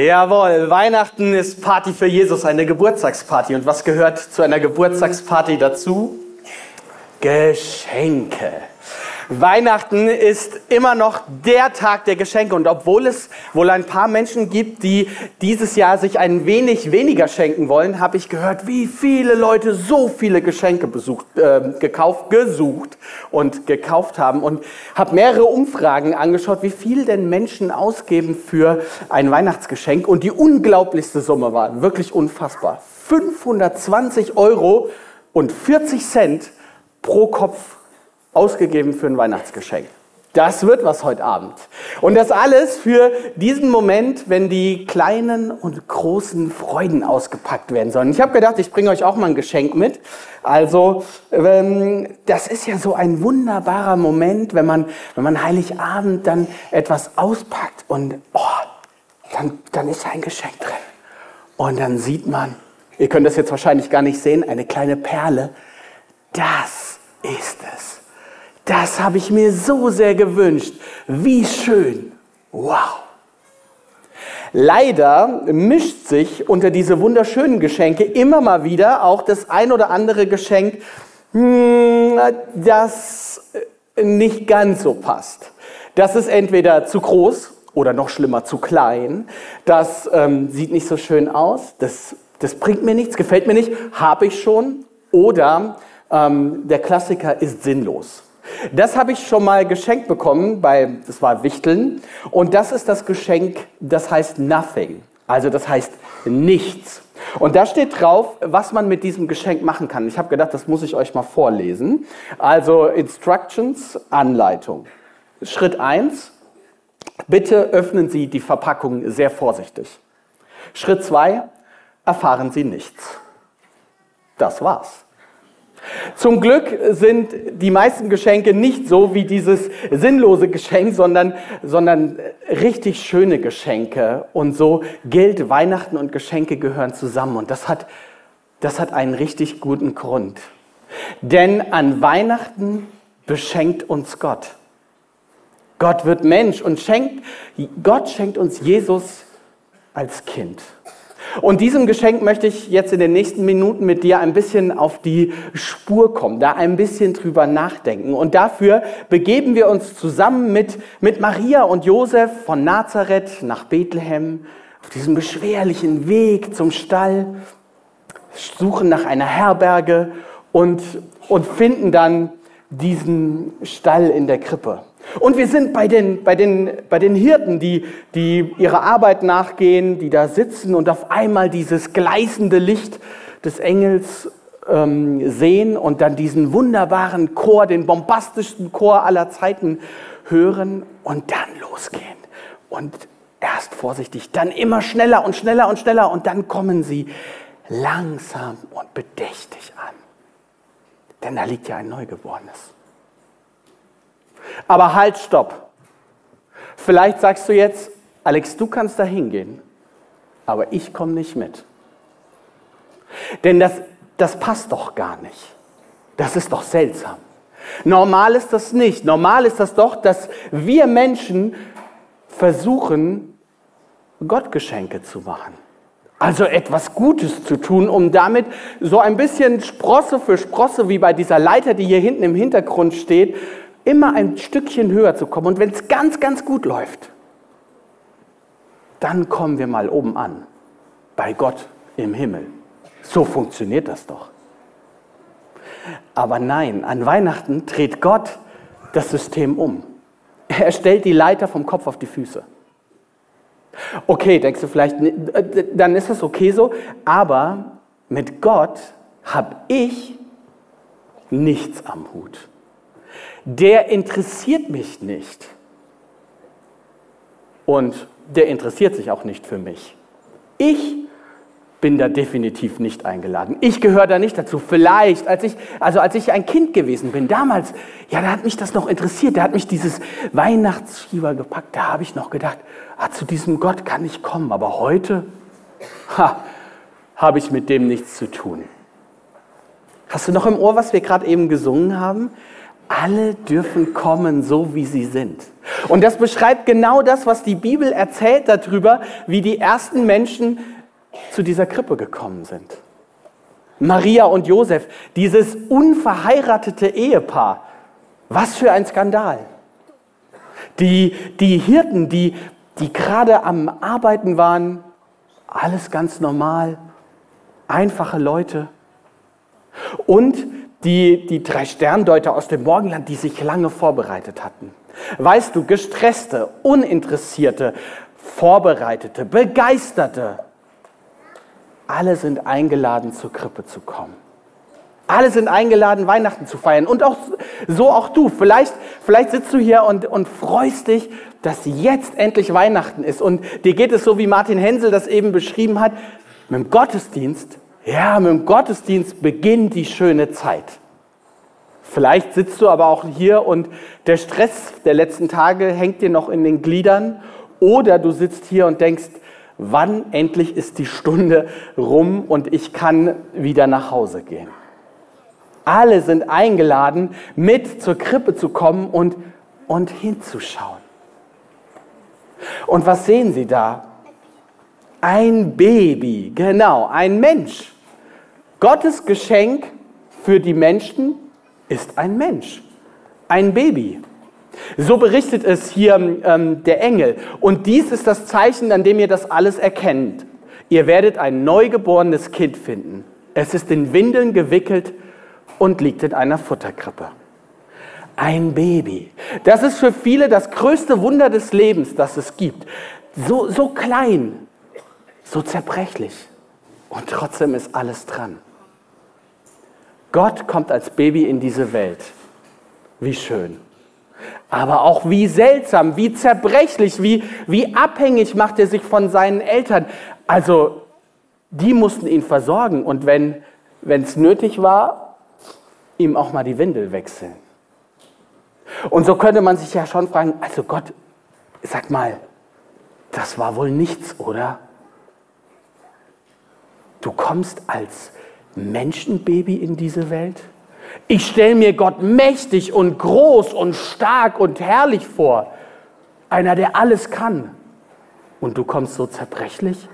Jawohl, Weihnachten ist Party für Jesus, eine Geburtstagsparty. Und was gehört zu einer Geburtstagsparty dazu? Geschenke. Weihnachten ist immer noch der Tag der Geschenke. Und obwohl es wohl ein paar Menschen gibt, die dieses Jahr sich ein wenig weniger schenken wollen, habe ich gehört, wie viele Leute so viele Geschenke besucht, äh, gekauft, gesucht und gekauft haben. Und habe mehrere Umfragen angeschaut, wie viel denn Menschen ausgeben für ein Weihnachtsgeschenk. Und die unglaublichste Summe war wirklich unfassbar. 520 Euro und 40 Cent pro Kopf ausgegeben für ein Weihnachtsgeschenk. Das wird was heute Abend. Und das alles für diesen Moment, wenn die kleinen und großen Freuden ausgepackt werden sollen. Ich habe gedacht, ich bringe euch auch mal ein Geschenk mit. Also, ähm, das ist ja so ein wunderbarer Moment, wenn man, wenn man Heiligabend dann etwas auspackt und oh, dann, dann ist ein Geschenk drin. Und dann sieht man, ihr könnt das jetzt wahrscheinlich gar nicht sehen, eine kleine Perle. Das ist es. Das habe ich mir so sehr gewünscht. Wie schön. Wow. Leider mischt sich unter diese wunderschönen Geschenke immer mal wieder auch das ein oder andere Geschenk, hm, das nicht ganz so passt. Das ist entweder zu groß oder noch schlimmer zu klein. Das ähm, sieht nicht so schön aus. Das, das bringt mir nichts, gefällt mir nicht, habe ich schon. Oder ähm, der Klassiker ist sinnlos. Das habe ich schon mal geschenkt bekommen, bei, das war Wichteln. Und das ist das Geschenk, das heißt Nothing. Also das heißt nichts. Und da steht drauf, was man mit diesem Geschenk machen kann. Ich habe gedacht, das muss ich euch mal vorlesen. Also Instructions, Anleitung. Schritt 1, bitte öffnen Sie die Verpackung sehr vorsichtig. Schritt 2, erfahren Sie nichts. Das war's. Zum Glück sind die meisten Geschenke nicht so wie dieses sinnlose Geschenk, sondern, sondern richtig schöne Geschenke. Und so gilt, Weihnachten und Geschenke gehören zusammen. Und das hat, das hat einen richtig guten Grund. Denn an Weihnachten beschenkt uns Gott. Gott wird Mensch und schenkt, Gott schenkt uns Jesus als Kind. Und diesem Geschenk möchte ich jetzt in den nächsten Minuten mit dir ein bisschen auf die Spur kommen, da ein bisschen drüber nachdenken. Und dafür begeben wir uns zusammen mit, mit Maria und Josef von Nazareth nach Bethlehem auf diesem beschwerlichen Weg zum Stall, suchen nach einer Herberge und, und finden dann diesen Stall in der Krippe. Und wir sind bei den, bei den, bei den Hirten, die, die ihrer Arbeit nachgehen, die da sitzen und auf einmal dieses gleißende Licht des Engels ähm, sehen und dann diesen wunderbaren Chor, den bombastischsten Chor aller Zeiten hören und dann losgehen. Und erst vorsichtig, dann immer schneller und schneller und schneller und dann kommen sie langsam und bedächtig an. Denn da liegt ja ein Neugeborenes. Aber halt, stopp. Vielleicht sagst du jetzt, Alex, du kannst da hingehen, aber ich komme nicht mit. Denn das, das passt doch gar nicht. Das ist doch seltsam. Normal ist das nicht. Normal ist das doch, dass wir Menschen versuchen, Gott Geschenke zu machen. Also etwas Gutes zu tun, um damit so ein bisschen Sprosse für Sprosse, wie bei dieser Leiter, die hier hinten im Hintergrund steht, immer ein Stückchen höher zu kommen. Und wenn es ganz, ganz gut läuft, dann kommen wir mal oben an, bei Gott im Himmel. So funktioniert das doch. Aber nein, an Weihnachten dreht Gott das System um. Er stellt die Leiter vom Kopf auf die Füße. Okay, denkst du vielleicht, dann ist das okay so, aber mit Gott habe ich nichts am Hut der interessiert mich nicht. Und der interessiert sich auch nicht für mich. Ich bin da definitiv nicht eingeladen. Ich gehöre da nicht dazu. Vielleicht, als ich, also als ich ein Kind gewesen bin, damals, ja, da hat mich das noch interessiert. Da hat mich dieses Weihnachtsfieber gepackt. Da habe ich noch gedacht, ah, zu diesem Gott kann ich kommen. Aber heute, ha, habe ich mit dem nichts zu tun. Hast du noch im Ohr, was wir gerade eben gesungen haben? Alle dürfen kommen, so wie sie sind. Und das beschreibt genau das, was die Bibel erzählt darüber, wie die ersten Menschen zu dieser Krippe gekommen sind. Maria und Josef, dieses unverheiratete Ehepaar, was für ein Skandal. Die, die Hirten, die, die gerade am Arbeiten waren, alles ganz normal, einfache Leute. Und die, die drei Sterndeuter aus dem Morgenland, die sich lange vorbereitet hatten. Weißt du, gestresste, uninteressierte, vorbereitete, begeisterte, alle sind eingeladen, zur Krippe zu kommen. Alle sind eingeladen, Weihnachten zu feiern. Und auch, so auch du. Vielleicht, vielleicht sitzt du hier und, und freust dich, dass jetzt endlich Weihnachten ist. Und dir geht es so, wie Martin Hensel das eben beschrieben hat. Mit dem Gottesdienst, ja, mit dem Gottesdienst beginnt die schöne Zeit. Vielleicht sitzt du aber auch hier und der Stress der letzten Tage hängt dir noch in den Gliedern. Oder du sitzt hier und denkst, wann endlich ist die Stunde rum und ich kann wieder nach Hause gehen. Alle sind eingeladen, mit zur Krippe zu kommen und, und hinzuschauen. Und was sehen Sie da? Ein Baby, genau, ein Mensch. Gottes Geschenk für die Menschen ist ein Mensch, ein Baby. So berichtet es hier ähm, der Engel. Und dies ist das Zeichen, an dem ihr das alles erkennt. Ihr werdet ein neugeborenes Kind finden. Es ist in Windeln gewickelt und liegt in einer Futterkrippe. Ein Baby. Das ist für viele das größte Wunder des Lebens, das es gibt. So, so klein, so zerbrechlich. Und trotzdem ist alles dran. Gott kommt als Baby in diese Welt. Wie schön. Aber auch wie seltsam, wie zerbrechlich, wie, wie abhängig macht er sich von seinen Eltern. Also, die mussten ihn versorgen und wenn es nötig war, ihm auch mal die Windel wechseln. Und so könnte man sich ja schon fragen, also Gott, sag mal, das war wohl nichts, oder? Du kommst als Menschenbaby in diese Welt? Ich stelle mir Gott mächtig und groß und stark und herrlich vor. Einer, der alles kann. Und du kommst so zerbrechlich?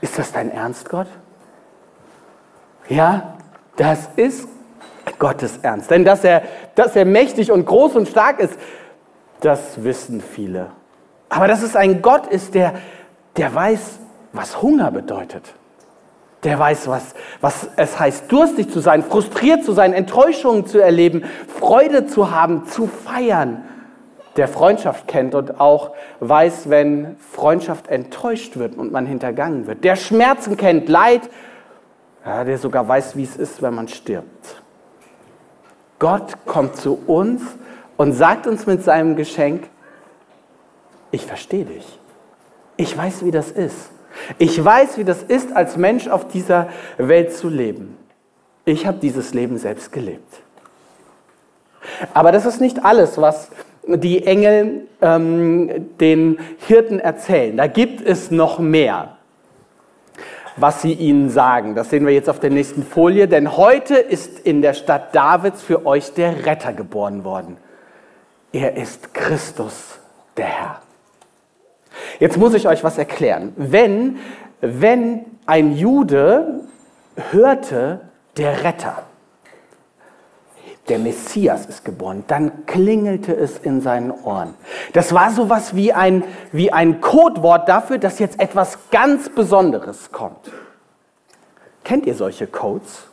Ist das dein Ernst, Gott? Ja, das ist Gottes Ernst. Denn dass er, dass er mächtig und groß und stark ist, das wissen viele. Aber dass es ein Gott ist, der, der weiß, was Hunger bedeutet. Der weiß, was, was es heißt, durstig zu sein, frustriert zu sein, Enttäuschungen zu erleben, Freude zu haben, zu feiern. Der Freundschaft kennt und auch weiß, wenn Freundschaft enttäuscht wird und man hintergangen wird. Der Schmerzen kennt, Leid, ja, der sogar weiß, wie es ist, wenn man stirbt. Gott kommt zu uns und sagt uns mit seinem Geschenk, ich verstehe dich. Ich weiß, wie das ist. Ich weiß, wie das ist, als Mensch auf dieser Welt zu leben. Ich habe dieses Leben selbst gelebt. Aber das ist nicht alles, was die Engel ähm, den Hirten erzählen. Da gibt es noch mehr, was sie ihnen sagen. Das sehen wir jetzt auf der nächsten Folie. Denn heute ist in der Stadt Davids für euch der Retter geboren worden. Er ist Christus, der Herr. Jetzt muss ich euch was erklären. Wenn, wenn ein Jude hörte, der Retter, der Messias ist geboren, dann klingelte es in seinen Ohren. Das war sowas wie ein, wie ein Codewort dafür, dass jetzt etwas ganz Besonderes kommt. Kennt ihr solche Codes?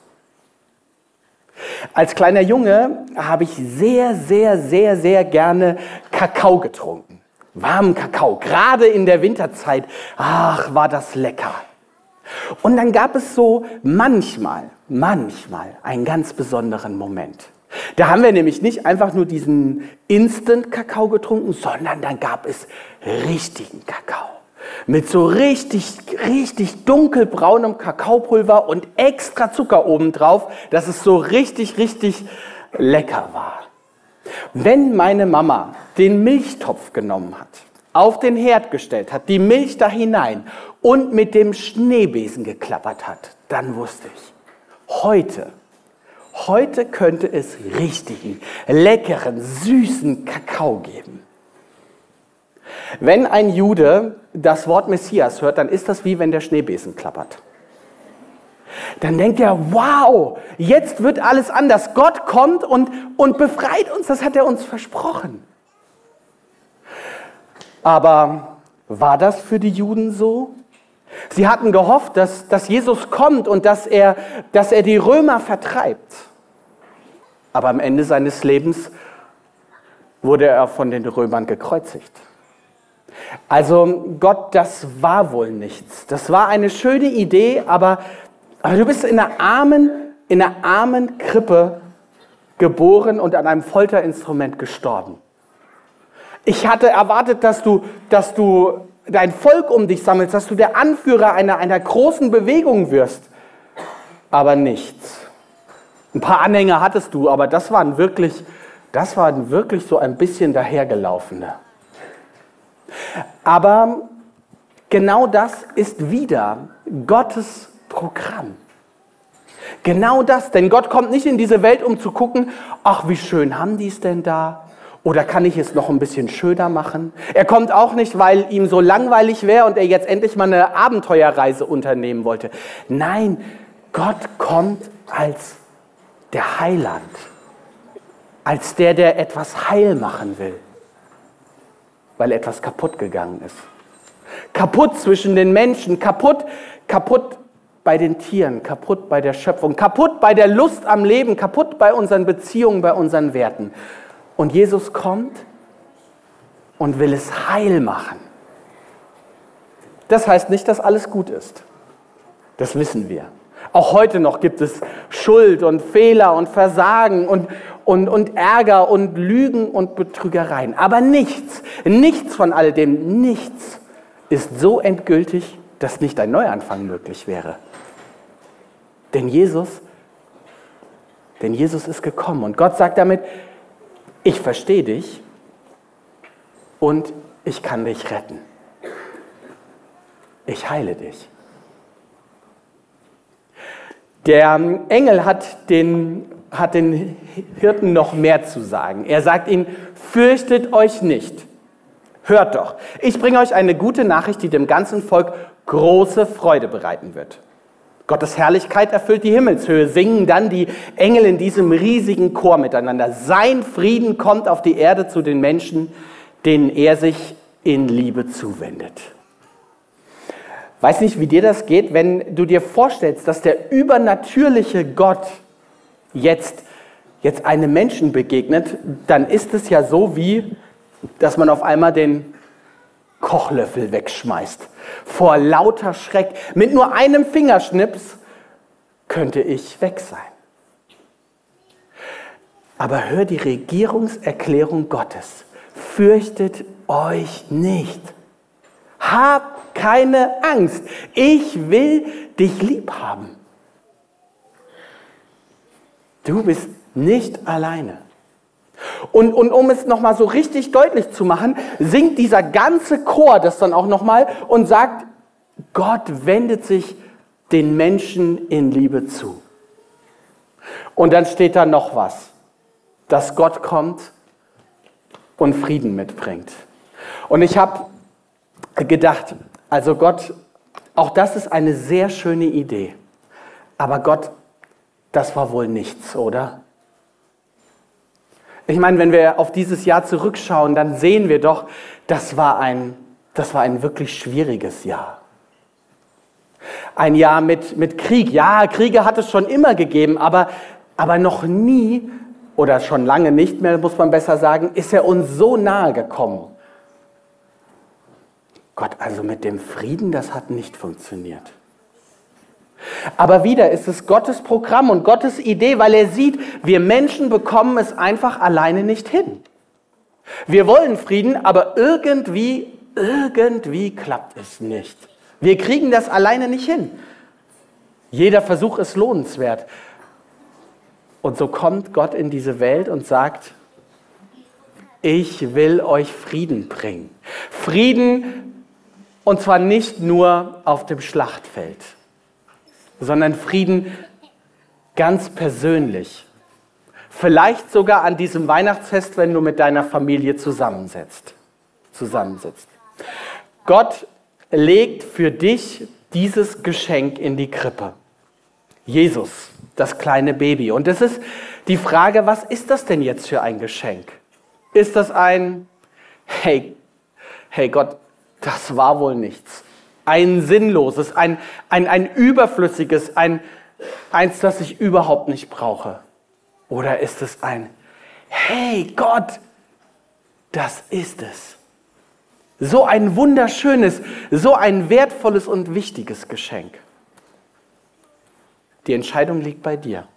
Als kleiner Junge habe ich sehr, sehr, sehr, sehr gerne Kakao getrunken warmen Kakao, gerade in der Winterzeit. Ach, war das lecker. Und dann gab es so manchmal, manchmal einen ganz besonderen Moment. Da haben wir nämlich nicht einfach nur diesen Instant-Kakao getrunken, sondern dann gab es richtigen Kakao. Mit so richtig, richtig dunkelbraunem Kakaopulver und extra Zucker obendrauf, dass es so richtig, richtig lecker war. Wenn meine Mama den Milchtopf genommen hat, auf den Herd gestellt hat, die Milch da hinein und mit dem Schneebesen geklappert hat, dann wusste ich, heute, heute könnte es richtigen, leckeren, süßen Kakao geben. Wenn ein Jude das Wort Messias hört, dann ist das wie wenn der Schneebesen klappert. Dann denkt er, wow, jetzt wird alles anders. Gott kommt und, und befreit uns, das hat er uns versprochen. Aber war das für die Juden so? Sie hatten gehofft, dass, dass Jesus kommt und dass er, dass er die Römer vertreibt. Aber am Ende seines Lebens wurde er von den Römern gekreuzigt. Also Gott, das war wohl nichts. Das war eine schöne Idee, aber, aber du bist in einer, armen, in einer armen Krippe geboren und an einem Folterinstrument gestorben. Ich hatte erwartet, dass du, dass du dein Volk um dich sammelst, dass du der Anführer einer, einer großen Bewegung wirst. Aber nichts. Ein paar Anhänger hattest du, aber das waren wirklich, das waren wirklich so ein bisschen dahergelaufene. Aber genau das ist wieder Gottes Programm. Genau das, denn Gott kommt nicht in diese Welt, um zu gucken, ach, wie schön haben die es denn da? Oder kann ich es noch ein bisschen schöner machen? Er kommt auch nicht, weil ihm so langweilig wäre und er jetzt endlich mal eine Abenteuerreise unternehmen wollte. Nein, Gott kommt als der Heiland, als der, der etwas heil machen will weil etwas kaputt gegangen ist. Kaputt zwischen den Menschen, kaputt, kaputt bei den Tieren, kaputt bei der Schöpfung, kaputt bei der Lust am Leben, kaputt bei unseren Beziehungen, bei unseren Werten. Und Jesus kommt und will es heil machen. Das heißt nicht, dass alles gut ist. Das wissen wir. Auch heute noch gibt es Schuld und Fehler und Versagen und, und, und Ärger und Lügen und Betrügereien. Aber nichts, nichts von all dem, nichts ist so endgültig, dass nicht ein Neuanfang möglich wäre. Denn Jesus, denn Jesus ist gekommen und Gott sagt damit, ich verstehe dich und ich kann dich retten. Ich heile dich. Der Engel hat den hat den Hirten noch mehr zu sagen. Er sagt ihnen, fürchtet euch nicht. Hört doch, ich bringe euch eine gute Nachricht, die dem ganzen Volk große Freude bereiten wird. Gottes Herrlichkeit erfüllt die Himmelshöhe, singen dann die Engel in diesem riesigen Chor miteinander. Sein Frieden kommt auf die Erde zu den Menschen, denen er sich in Liebe zuwendet. Weiß nicht, wie dir das geht, wenn du dir vorstellst, dass der übernatürliche Gott jetzt, jetzt einem Menschen begegnet, dann ist es ja so wie, dass man auf einmal den Kochlöffel wegschmeißt. Vor lauter Schreck. Mit nur einem Fingerschnips könnte ich weg sein. Aber hör die Regierungserklärung Gottes. Fürchtet euch nicht. Hab keine Angst. Ich will dich lieb haben. Du bist nicht alleine. Und, und um es nochmal so richtig deutlich zu machen, singt dieser ganze Chor das dann auch nochmal und sagt, Gott wendet sich den Menschen in Liebe zu. Und dann steht da noch was, dass Gott kommt und Frieden mitbringt. Und ich habe gedacht, also Gott, auch das ist eine sehr schöne Idee, aber Gott das war wohl nichts, oder? Ich meine, wenn wir auf dieses Jahr zurückschauen, dann sehen wir doch, das war ein, das war ein wirklich schwieriges Jahr. Ein Jahr mit, mit Krieg. Ja, Kriege hat es schon immer gegeben, aber, aber noch nie oder schon lange nicht mehr, muss man besser sagen, ist er uns so nahe gekommen. Gott, also mit dem Frieden, das hat nicht funktioniert. Aber wieder ist es Gottes Programm und Gottes Idee, weil er sieht, wir Menschen bekommen es einfach alleine nicht hin. Wir wollen Frieden, aber irgendwie, irgendwie klappt es nicht. Wir kriegen das alleine nicht hin. Jeder Versuch ist lohnenswert. Und so kommt Gott in diese Welt und sagt, ich will euch Frieden bringen. Frieden und zwar nicht nur auf dem Schlachtfeld sondern Frieden ganz persönlich. Vielleicht sogar an diesem Weihnachtsfest, wenn du mit deiner Familie zusammensitzt. zusammensitzt. Gott legt für dich dieses Geschenk in die Krippe. Jesus, das kleine Baby. Und es ist die Frage, was ist das denn jetzt für ein Geschenk? Ist das ein, hey, hey Gott, das war wohl nichts. Ein sinnloses, ein, ein, ein überflüssiges, ein, eins, das ich überhaupt nicht brauche. Oder ist es ein, hey Gott, das ist es. So ein wunderschönes, so ein wertvolles und wichtiges Geschenk. Die Entscheidung liegt bei dir.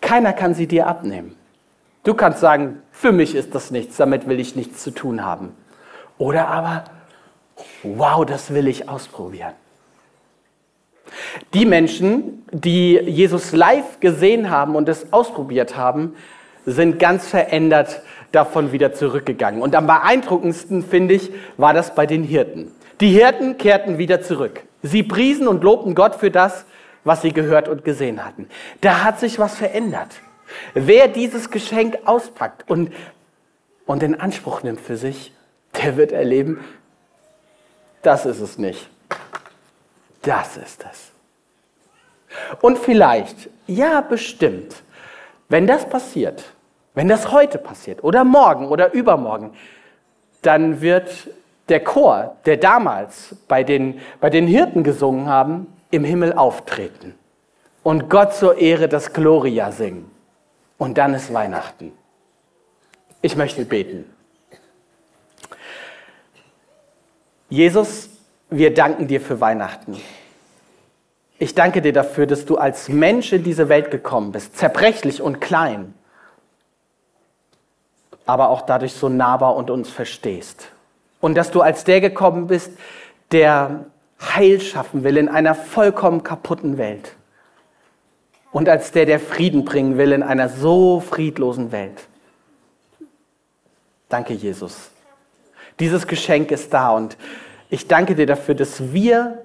Keiner kann sie dir abnehmen. Du kannst sagen, für mich ist das nichts, damit will ich nichts zu tun haben. Oder aber, wow, das will ich ausprobieren. Die Menschen, die Jesus live gesehen haben und es ausprobiert haben, sind ganz verändert davon wieder zurückgegangen. Und am beeindruckendsten, finde ich, war das bei den Hirten. Die Hirten kehrten wieder zurück. Sie priesen und lobten Gott für das, was sie gehört und gesehen hatten. Da hat sich was verändert. Wer dieses Geschenk auspackt und, und in Anspruch nimmt für sich, der wird erleben, das ist es nicht. Das ist es. Und vielleicht, ja bestimmt, wenn das passiert, wenn das heute passiert oder morgen oder übermorgen, dann wird der Chor, der damals bei den, bei den Hirten gesungen haben, im Himmel auftreten und Gott zur Ehre das Gloria singen. Und dann ist Weihnachten. Ich möchte beten. Jesus, wir danken dir für Weihnachten. Ich danke dir dafür, dass du als Mensch in diese Welt gekommen bist, zerbrechlich und klein, aber auch dadurch so nahbar und uns verstehst. Und dass du als der gekommen bist, der Heil schaffen will in einer vollkommen kaputten Welt. Und als der, der Frieden bringen will in einer so friedlosen Welt. Danke, Jesus. Dieses Geschenk ist da und ich danke dir dafür, dass wir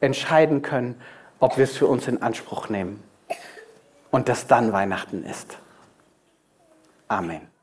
entscheiden können, ob wir es für uns in Anspruch nehmen und dass dann Weihnachten ist. Amen.